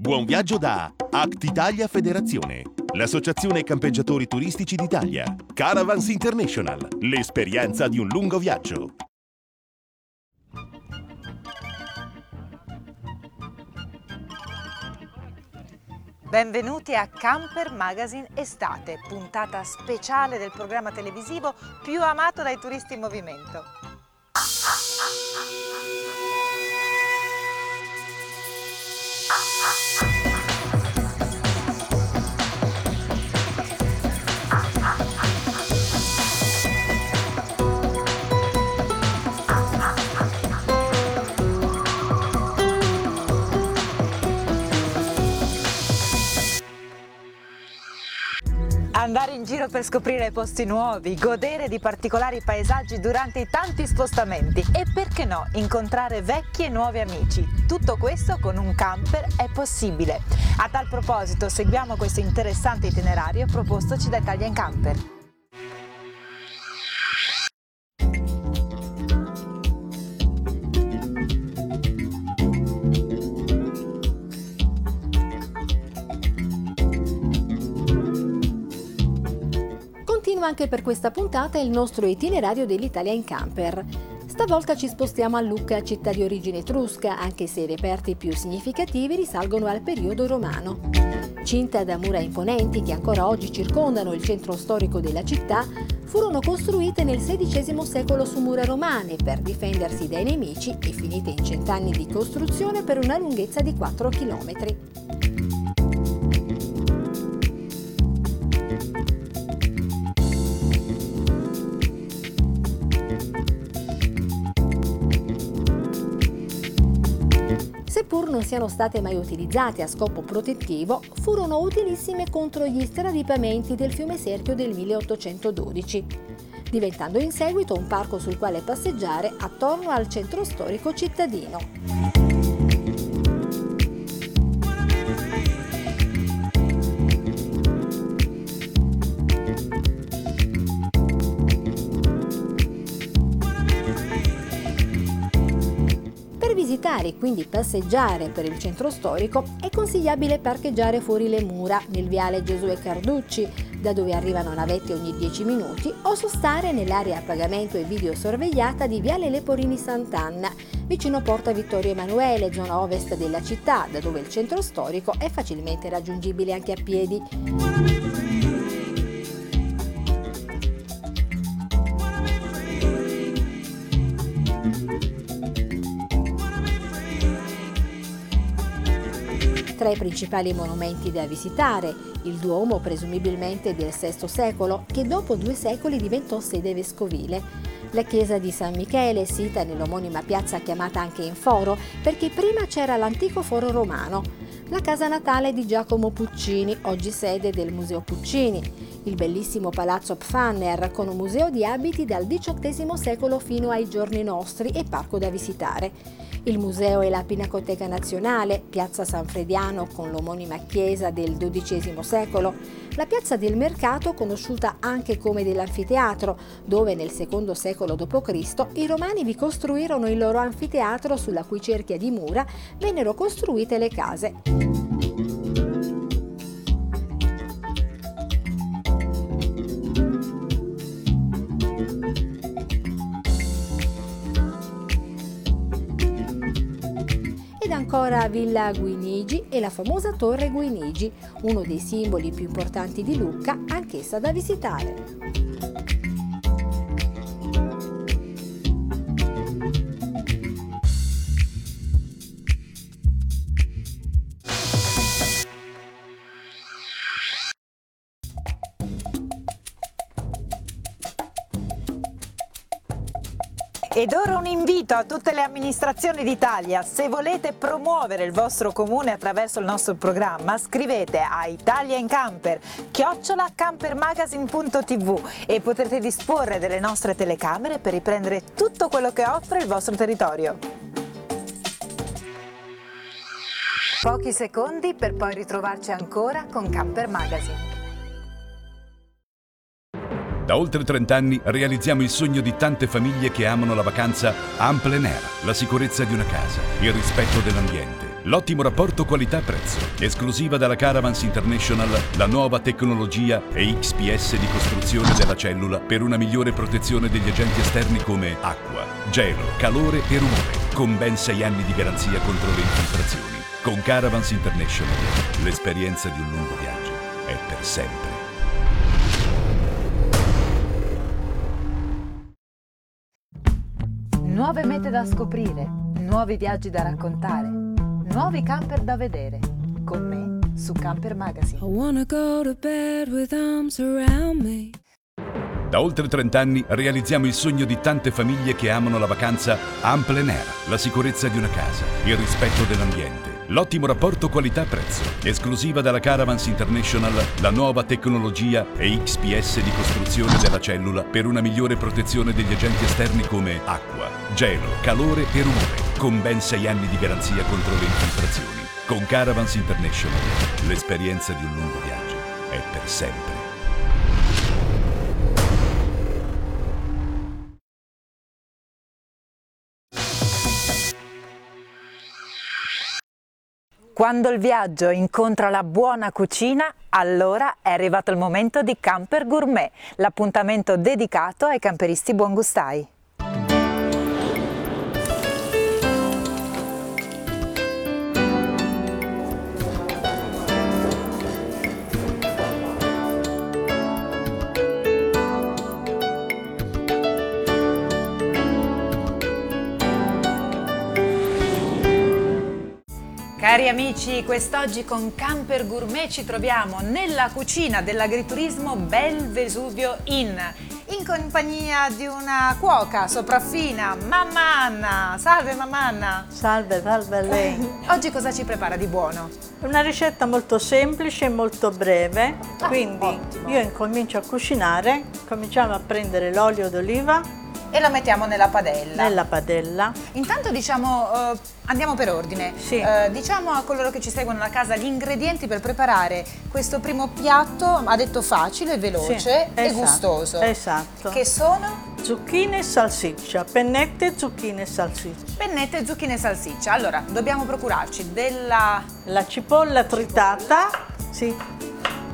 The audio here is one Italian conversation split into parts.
Buon viaggio da Act Italia Federazione, l'associazione campeggiatori turistici d'Italia. Caravans International, l'esperienza di un lungo viaggio. Benvenuti a Camper Magazine Estate, puntata speciale del programma televisivo più amato dai turisti in movimento. Andare in giro per scoprire posti nuovi, godere di particolari paesaggi durante i tanti spostamenti e perché no, incontrare vecchi e nuovi amici. Tutto questo con un camper è possibile. A tal proposito seguiamo questo interessante itinerario propostoci da Italian Camper. Continua anche per questa puntata il nostro itinerario dell'Italia in camper. Stavolta ci spostiamo a Lucca, città di origine etrusca, anche se i reperti più significativi risalgono al periodo romano. Cinta da mura imponenti che ancora oggi circondano il centro storico della città, furono costruite nel XVI secolo su mura romane per difendersi dai nemici e finite in cent'anni di costruzione per una lunghezza di 4 chilometri. Seppur non siano state mai utilizzate a scopo protettivo, furono utilissime contro gli stradiripamenti del fiume Serchio del 1812, diventando in seguito un parco sul quale passeggiare attorno al centro storico cittadino. Visitare e quindi passeggiare per il centro storico è consigliabile parcheggiare fuori le mura nel viale Giosuè Carducci, da dove arrivano navette ogni 10 minuti, o sostare nell'area a pagamento e videosorvegliata di viale Leporini Sant'Anna, vicino Porta Vittorio Emanuele, zona ovest della città, da dove il centro storico è facilmente raggiungibile anche a piedi. Tra i principali monumenti da visitare, il Duomo presumibilmente del VI secolo, che dopo due secoli diventò sede vescovile. La chiesa di San Michele, sita nell'omonima piazza chiamata anche in Foro, perché prima c'era l'antico foro romano. La casa natale di Giacomo Puccini, oggi sede del Museo Puccini. Il bellissimo palazzo Pfanner, con un museo di abiti dal XVIII secolo fino ai giorni nostri e parco da visitare il museo e la Pinacoteca Nazionale, piazza San Frediano con l'omonima chiesa del XII secolo, la piazza del Mercato conosciuta anche come dell'anfiteatro, dove nel II secolo d.C. i romani vi costruirono il loro anfiteatro sulla cui cerchia di mura vennero costruite le case. Ancora Villa Guinigi e la famosa Torre Guinigi, uno dei simboli più importanti di Lucca, anch'essa da visitare. Invito a tutte le amministrazioni d'Italia. Se volete promuovere il vostro comune attraverso il nostro programma, scrivete a Italia in Camper, chiocciola campermagazine.tv e potrete disporre delle nostre telecamere per riprendere tutto quello che offre il vostro territorio. Pochi secondi per poi ritrovarci ancora con Camper Magazine. Da oltre 30 anni realizziamo il sogno di tante famiglie che amano la vacanza en plein air, la sicurezza di una casa, il rispetto dell'ambiente l'ottimo rapporto qualità-prezzo. Esclusiva dalla Caravans International, la nuova tecnologia EXPS di costruzione della cellula per una migliore protezione degli agenti esterni come acqua, gelo, calore e rumore, con ben 6 anni di garanzia contro le infiltrazioni. Con Caravans International, l'esperienza di un lungo viaggio è per sempre. Nuove mete da scoprire, nuovi viaggi da raccontare, nuovi camper da vedere. Con me su Camper Magazine. I wanna go to bed with arms around me. Da oltre 30 anni realizziamo il sogno di tante famiglie che amano la vacanza en plein air, la sicurezza di una casa, il rispetto dell'ambiente, l'ottimo rapporto qualità-prezzo. Esclusiva dalla Caravans International, la nuova tecnologia EXPS di costruzione della cellula per una migliore protezione degli agenti esterni come acqua, gelo, calore e rumore, con ben 6 anni di garanzia contro le infiltrazioni. Con Caravans International, l'esperienza di un lungo viaggio è per sempre. Quando il viaggio incontra la buona cucina, allora è arrivato il momento di Camper Gourmet, l'appuntamento dedicato ai camperisti buongustai. Cari amici, quest'oggi con Camper Gourmet ci troviamo nella cucina dell'agriturismo Bel Vesuvio Inn, in compagnia di una cuoca sopraffina, Mamma Anna. Salve Mamma Anna! Salve, salve a lei. Oggi cosa ci prepara di buono? Una ricetta molto semplice e molto breve, Ah, quindi ottimo. io incomincio a cucinare, cominciamo a prendere l'olio d'oliva E lo mettiamo nella padella. nella padella. Intanto diciamo, eh, andiamo per ordine. Sì. Eh, diciamo a coloro che ci seguono a casa gli ingredienti per preparare questo primo piatto, ha detto facile, veloce Sì, e esatto, gustoso. esatto. Che sono Zucchine e salsiccia, pennette, zucchine e salsiccia. pennette, zucchine e salsiccia. Allora, dobbiamo procurarci della... La cipolla tritata, sì,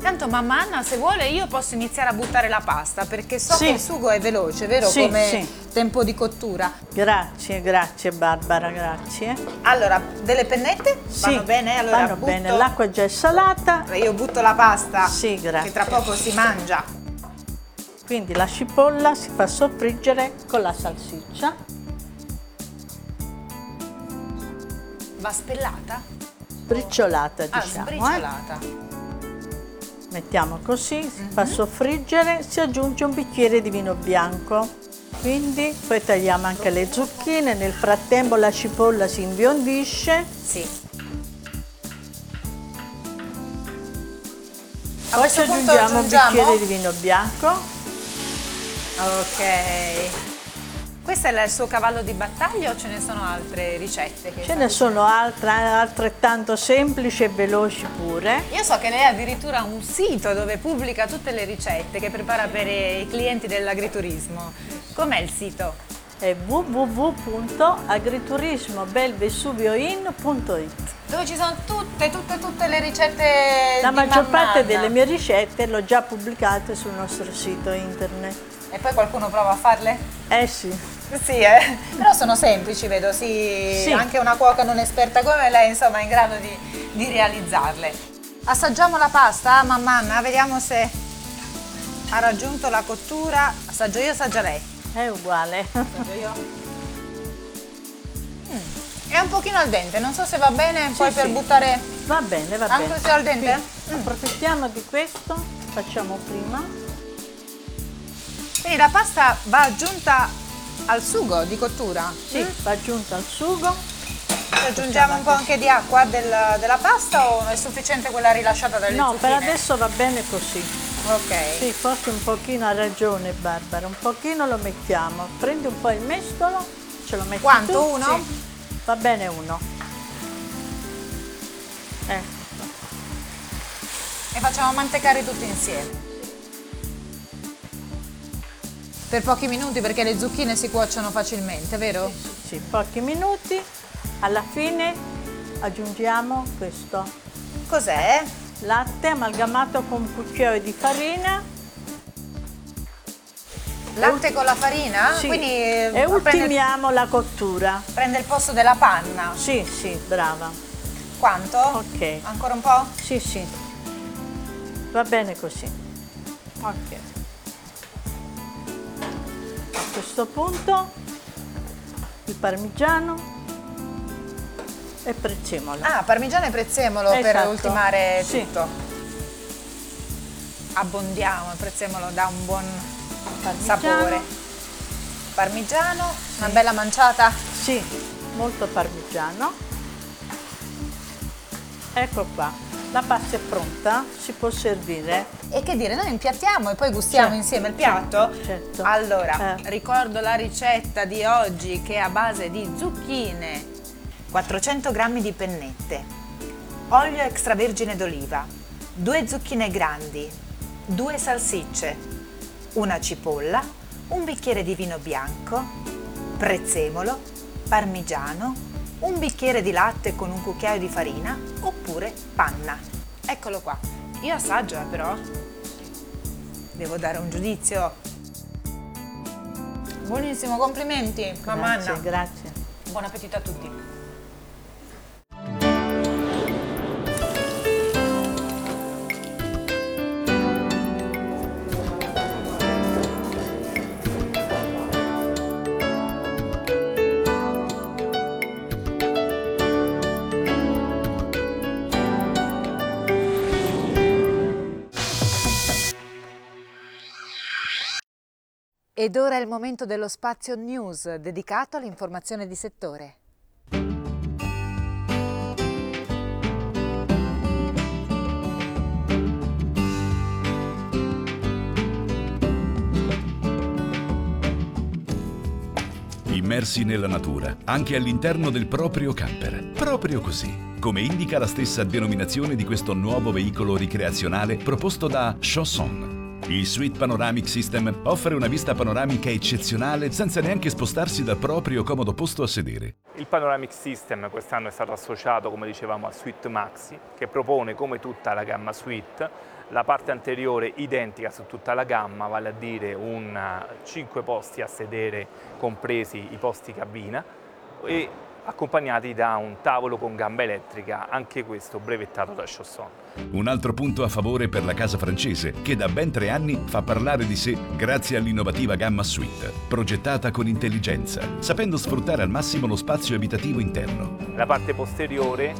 Tanto mamma Anna, se vuole io posso iniziare a buttare la pasta perché so Sì. che il sugo è veloce, vero? Sì, Come sì. tempo di cottura. grazie, grazie Barbara, grazie. Allora, delle pennette? Sì, Vanno bene? Allora, vanno butto- bene, l'acqua già è salata, Io butto la pasta. Sì, grazie. Che tra poco si mangia. quindi la cipolla si fa soffriggere con la salsiccia. Va spellata? Briciolata Ah, diciamo, eh. Mettiamo così, si Mhm. fa soffriggere, si aggiunge un bicchiere di vino bianco. Quindi poi tagliamo anche le zucchine, nel frattempo la cipolla si imbiondisce, Sì. Poi ci punto aggiungiamo un aggiungiamo- bicchiere di vino bianco. Ok. Questo è il suo cavallo di battaglia o ce ne sono altre ricette? Che Ce ne sono altre altrettanto semplici e veloci pure. Io so che lei ha addirittura un sito dove pubblica tutte le ricette che prepara per i clienti dell'agriturismo. Com'è il sito? È www.agriturismobelvesuvioin.it Dove ci sono tutte, tutte, tutte le ricette La maggior Mamma parte Anna. delle mie ricette l'ho già pubblicate sul nostro sito internet. E poi qualcuno prova a farle? Eh sì, Sì, eh. Però sono semplici, vedo, sì, Sì. anche una cuoca non esperta come lei, insomma, è in grado di, di realizzarle. Assaggiamo la pasta, mamma Anna, vediamo se ha raggiunto la cottura. Assaggio io, assaggia lei. è uguale. Assaggio io. Mm, È un pochino al dente, non so se va bene poi per sì. buttare... Va bene, va Anche bene. se al dente? Sì. Approfittiamo di questo, facciamo prima. Quindi la pasta va aggiunta al sugo di cottura. Sì, va aggiunto al sugo. Ci aggiungiamo un po' anche di acqua del- della pasta o è sufficiente quella rilasciata dalle No, per zucchine? adesso va bene così. Ok. Sì, forse un pochino ha ragione Barbara, un pochino lo mettiamo. Prendi un po' il mestolo, ce lo metti Quanto? tu, Uno? sì. Va bene uno. Ecco. E facciamo mantecare tutto insieme. Per pochi minuti perché le zucchine si cuociono facilmente, vero? Sì, pochi minuti. Alla fine aggiungiamo questo Cos'è? latte amalgamato con un cucchiaio di farina Latte con la farina? Sì. Quindi e eh, prende, ultimiamo la cottura. prende il posto della panna. Sì, sì, brava. Quanto? Ok. Ancora un po'? Sì, sì. Va bene così. Ok. A questo punto il parmigiano e prezzemolo. Ah, parmigiano e prezzemolo per Esatto. ultimare Sì. tutto. Abbondiamo, il prezzemolo dà un buon Parmigiano. sapore. Parmigiano, una bella manciata. Sì, molto parmigiano. Ecco qua, la pasta è pronta, si può servire. E che dire, noi impiattiamo e poi gustiamo Certo, insieme il piatto? certo. Allora, Eh. ricordo la ricetta di oggi che è a base di zucchine, 400 g di pennette, olio extravergine d'oliva, due zucchine grandi, due salsicce, una cipolla, un bicchiere di vino bianco, prezzemolo, parmigiano, un bicchiere di latte con un cucchiaio di farina oppure panna. Eccolo qua. Io assaggio eh, però. Devo dare un giudizio. Buonissimo, complimenti, mamma Grazie, Anna. grazie. Buon appetito a tutti. Ed ora è il momento dello spazio news dedicato all'informazione di settore. Immersi nella natura, anche all'interno del proprio camper. Proprio così, come indica la stessa denominazione di questo nuovo veicolo ricreazionale proposto da Chausson. Il Suite Panoramic System offre una vista panoramica eccezionale senza neanche spostarsi dal proprio comodo posto a sedere. Il Panoramic System quest'anno è stato associato, come dicevamo, a Suite Maxi, che propone, come tutta la gamma Suite, la parte anteriore identica su tutta la gamma, vale a dire un 5 posti a sedere, compresi i posti cabina, e accompagnati da un tavolo con gamba elettrica, anche questo brevettato da Chausson. Un altro punto a favore per la casa francese, che da ben tre anni fa parlare di sé grazie all'innovativa gamma Suite, progettata con intelligenza, sapendo sfruttare al massimo lo spazio abitativo interno. Nella parte posteriore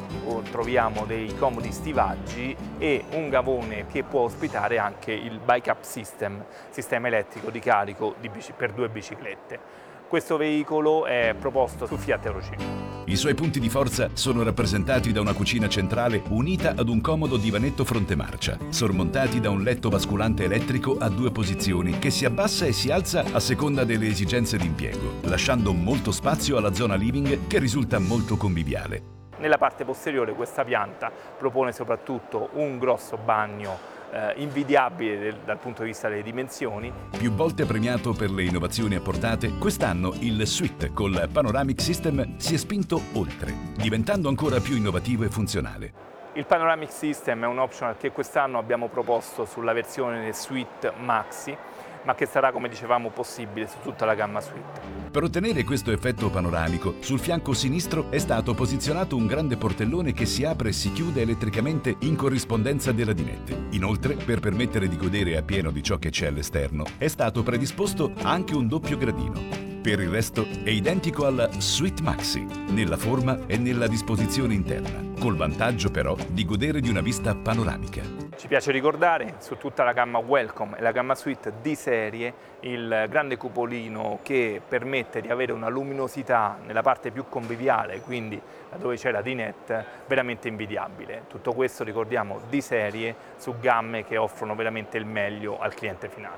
troviamo dei comodi stivaggi e un gavone che può ospitare anche il bike up system, sistema elettrico di carico per due biciclette. Questo veicolo è proposto su Fiat Euro 5. I suoi punti di forza sono rappresentati da una cucina centrale unita ad un comodo divanetto fronte marcia, sormontati da un letto basculante elettrico a due posizioni che si abbassa e si alza a seconda delle esigenze di impiego, lasciando molto spazio alla zona living che risulta molto conviviale. Nella parte posteriore questa pianta propone soprattutto un grosso bagno eh, invidiabile del- dal punto di vista delle dimensioni, Più volte premiato per le innovazioni apportate, quest'anno il Suite col Panoramic System si è spinto oltre, diventando ancora più innovativo e funzionale. Il Panoramic System è un optional che quest'anno abbiamo proposto sulla versione del Suite Maxi, ma che sarà, come dicevamo, possibile su tutta la gamma Suite. Per ottenere questo effetto panoramico, sul fianco sinistro è stato posizionato un grande portellone che si apre e si chiude elettricamente in corrispondenza delle radinette. Inoltre, per permettere di godere appieno di ciò che c'è all'esterno, è stato predisposto anche un doppio gradino. Per il resto è identico al Suite Maxi, nella forma e nella disposizione interna, col vantaggio però di godere di una vista panoramica. Ci piace ricordare su tutta la gamma Welcome e la gamma Suite di serie il grande cupolino che permette di avere una luminosità nella parte più conviviale, quindi dove c'è la dinette, veramente invidiabile. Tutto questo ricordiamo di serie su gamme che offrono veramente il meglio al cliente finale.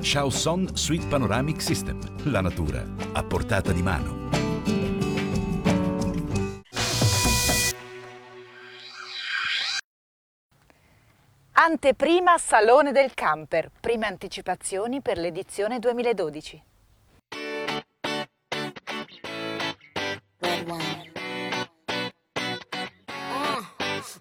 Chausson Suite Panoramic System, la natura a portata di mano. Anteprima Salone del Camper, prime anticipazioni per l'edizione 2012. Uh,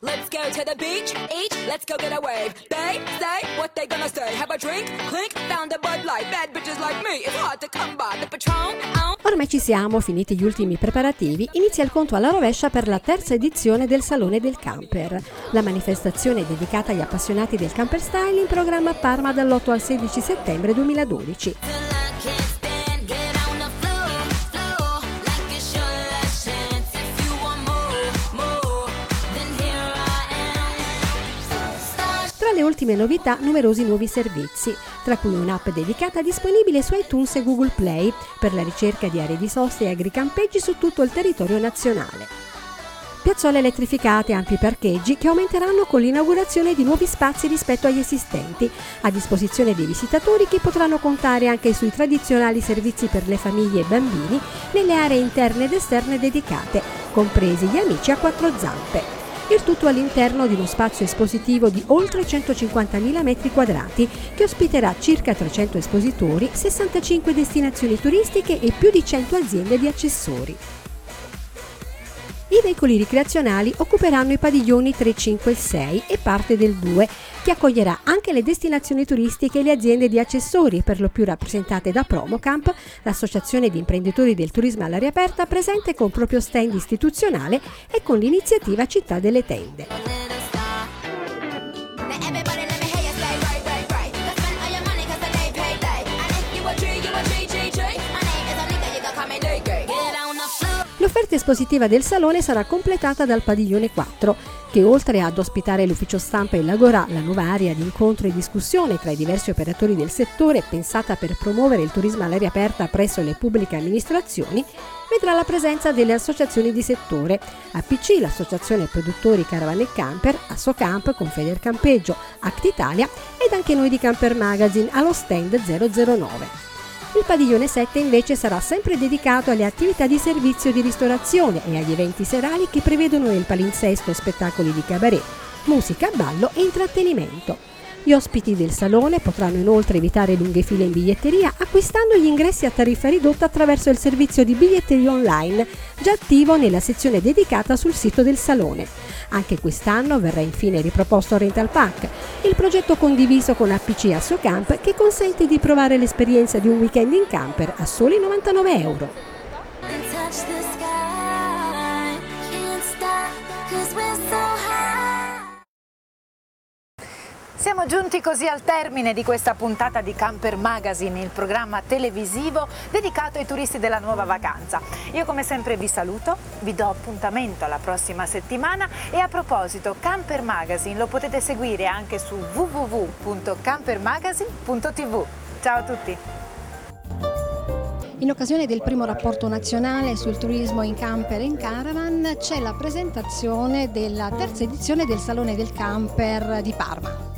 let's go to the beach, each let's go get a wave. They say what they gonna say. Have a drink, clink, found a Bud Light. Bad bitches like me, it's hard to come by. The Patron, oh. Ormai ci siamo, finiti gli ultimi preparativi, inizia il conto alla rovescia per la terza edizione del Salone del Camper. La manifestazione dedicata agli appassionati del camper style in programma a Parma dall'8 al 16 settembre 2012. Le ultime novità, numerosi nuovi servizi, tra cui un'app dedicata disponibile su iTunes e Google Play per la ricerca di aree di sosta e agricampeggi su tutto il territorio nazionale. Piazzole elettrificate e ampi parcheggi che aumenteranno con l'inaugurazione di nuovi spazi rispetto agli esistenti, a disposizione dei visitatori che potranno contare anche sui tradizionali servizi per le famiglie e bambini nelle aree interne ed esterne dedicate, compresi gli amici a quattro zampe. Il tutto all'interno di uno spazio espositivo di oltre 150.000 metri quadrati che ospiterà circa 300 espositori, 65 destinazioni turistiche e più di 100 aziende di accessori. I veicoli ricreazionali occuperanno i padiglioni 3, 5 e 6 e parte del 2, che accoglierà anche le destinazioni turistiche e le aziende di accessori, per lo più rappresentate da Promocamp, l'associazione di imprenditori del turismo all'aria aperta presente con proprio stand istituzionale e con l'iniziativa Città delle Tende. L'offerta espositiva del salone sarà completata dal padiglione 4, che oltre ad ospitare l'ufficio stampa e l'Agora, la nuova area di incontro e discussione tra i diversi operatori del settore pensata per promuovere il turismo all'aria aperta presso le pubbliche amministrazioni, vedrà la presenza delle associazioni di settore, APC, l'Associazione Produttori Caravan e Camper, Assocamp, Confedercampeggio, Act Italia ed anche noi di Camper Magazine allo stand 009. Il padiglione 7 invece sarà sempre dedicato alle attività di servizio di ristorazione e agli eventi serali che prevedono il palinsesto spettacoli di cabaret, musica, ballo e intrattenimento. Gli ospiti del salone potranno inoltre evitare lunghe file in biglietteria acquistando gli ingressi a tariffa ridotta attraverso il servizio di biglietteria online, già attivo nella sezione dedicata sul sito del salone. Anche quest'anno verrà infine riproposto Rental Pack, il progetto condiviso con APC Assocamp che consente di provare l'esperienza di un weekend in camper a soli 99 euro. Siamo giunti così al termine di questa puntata di Camper Magazine, il programma televisivo dedicato ai turisti della nuova vacanza. Io come sempre vi saluto, vi do appuntamento alla prossima settimana e a proposito Camper Magazine lo potete seguire anche su www.campermagazine.tv. Ciao a tutti! In occasione del primo rapporto nazionale sul turismo in camper e in caravan c'è la presentazione della terza edizione del Salone del Camper di Parma.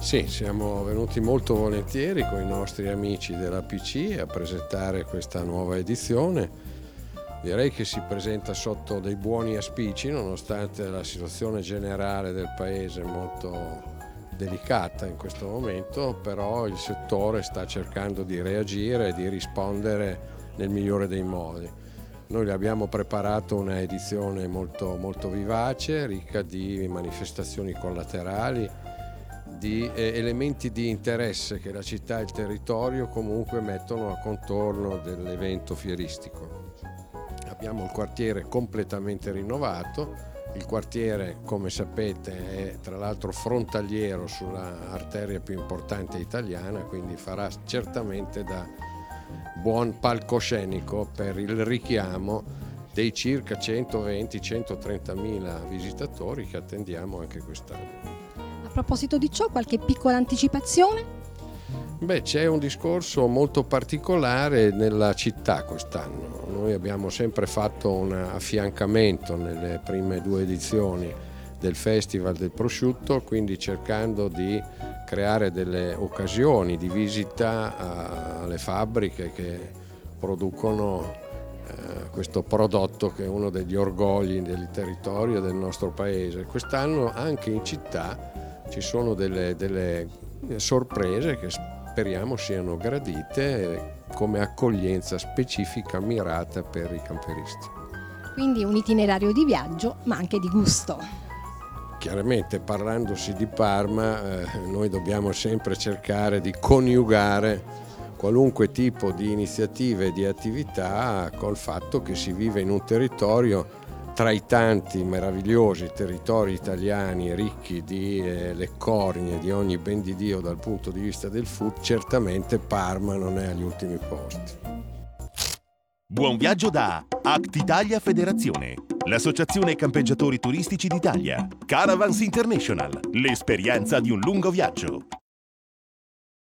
Sì, siamo venuti molto volentieri con i nostri amici della PC a presentare questa nuova edizione. Direi che si presenta sotto dei buoni aspici nonostante la situazione generale del paese molto delicata in questo momento, però il settore sta cercando di reagire e di rispondere nel migliore dei modi. Noi le abbiamo preparato una edizione molto, molto vivace, ricca di manifestazioni collaterali, di eh, elementi di interesse che la città e il territorio comunque mettono a contorno dell'evento fieristico. Abbiamo il quartiere completamente rinnovato, il quartiere come sapete è tra l'altro frontaliero sulla arteria più importante italiana, quindi farà certamente da buon palcoscenico per il richiamo dei circa 120-130 mila visitatori che attendiamo anche quest'anno. Proposito di ciò, qualche piccola anticipazione? Beh, c'è un discorso molto particolare nella città quest'anno. Noi abbiamo sempre fatto un affiancamento nelle prime due edizioni del Festival del Prosciutto, quindi cercando di creare delle occasioni di visita a- alle fabbriche che producono eh, questo prodotto che è uno degli orgogli del territorio del nostro paese. Quest'anno anche in città ci sono delle, delle sorprese che speriamo siano gradite come accoglienza specifica mirata per i camperisti. Quindi un itinerario di viaggio, ma anche di gusto. chiaramente parlandosi di Parma eh, noi dobbiamo sempre cercare di coniugare qualunque tipo di iniziative e di attività col fatto che si vive in un territorio tra i tanti meravigliosi territori italiani ricchi di eh, le cornie di ogni ben di Dio dal punto di vista del food, certamente Parma non è agli ultimi posti. Buon viaggio da Act Italia Federazione, l'associazione campeggiatori turistici d'Italia. Caravans International, l'esperienza di un lungo viaggio.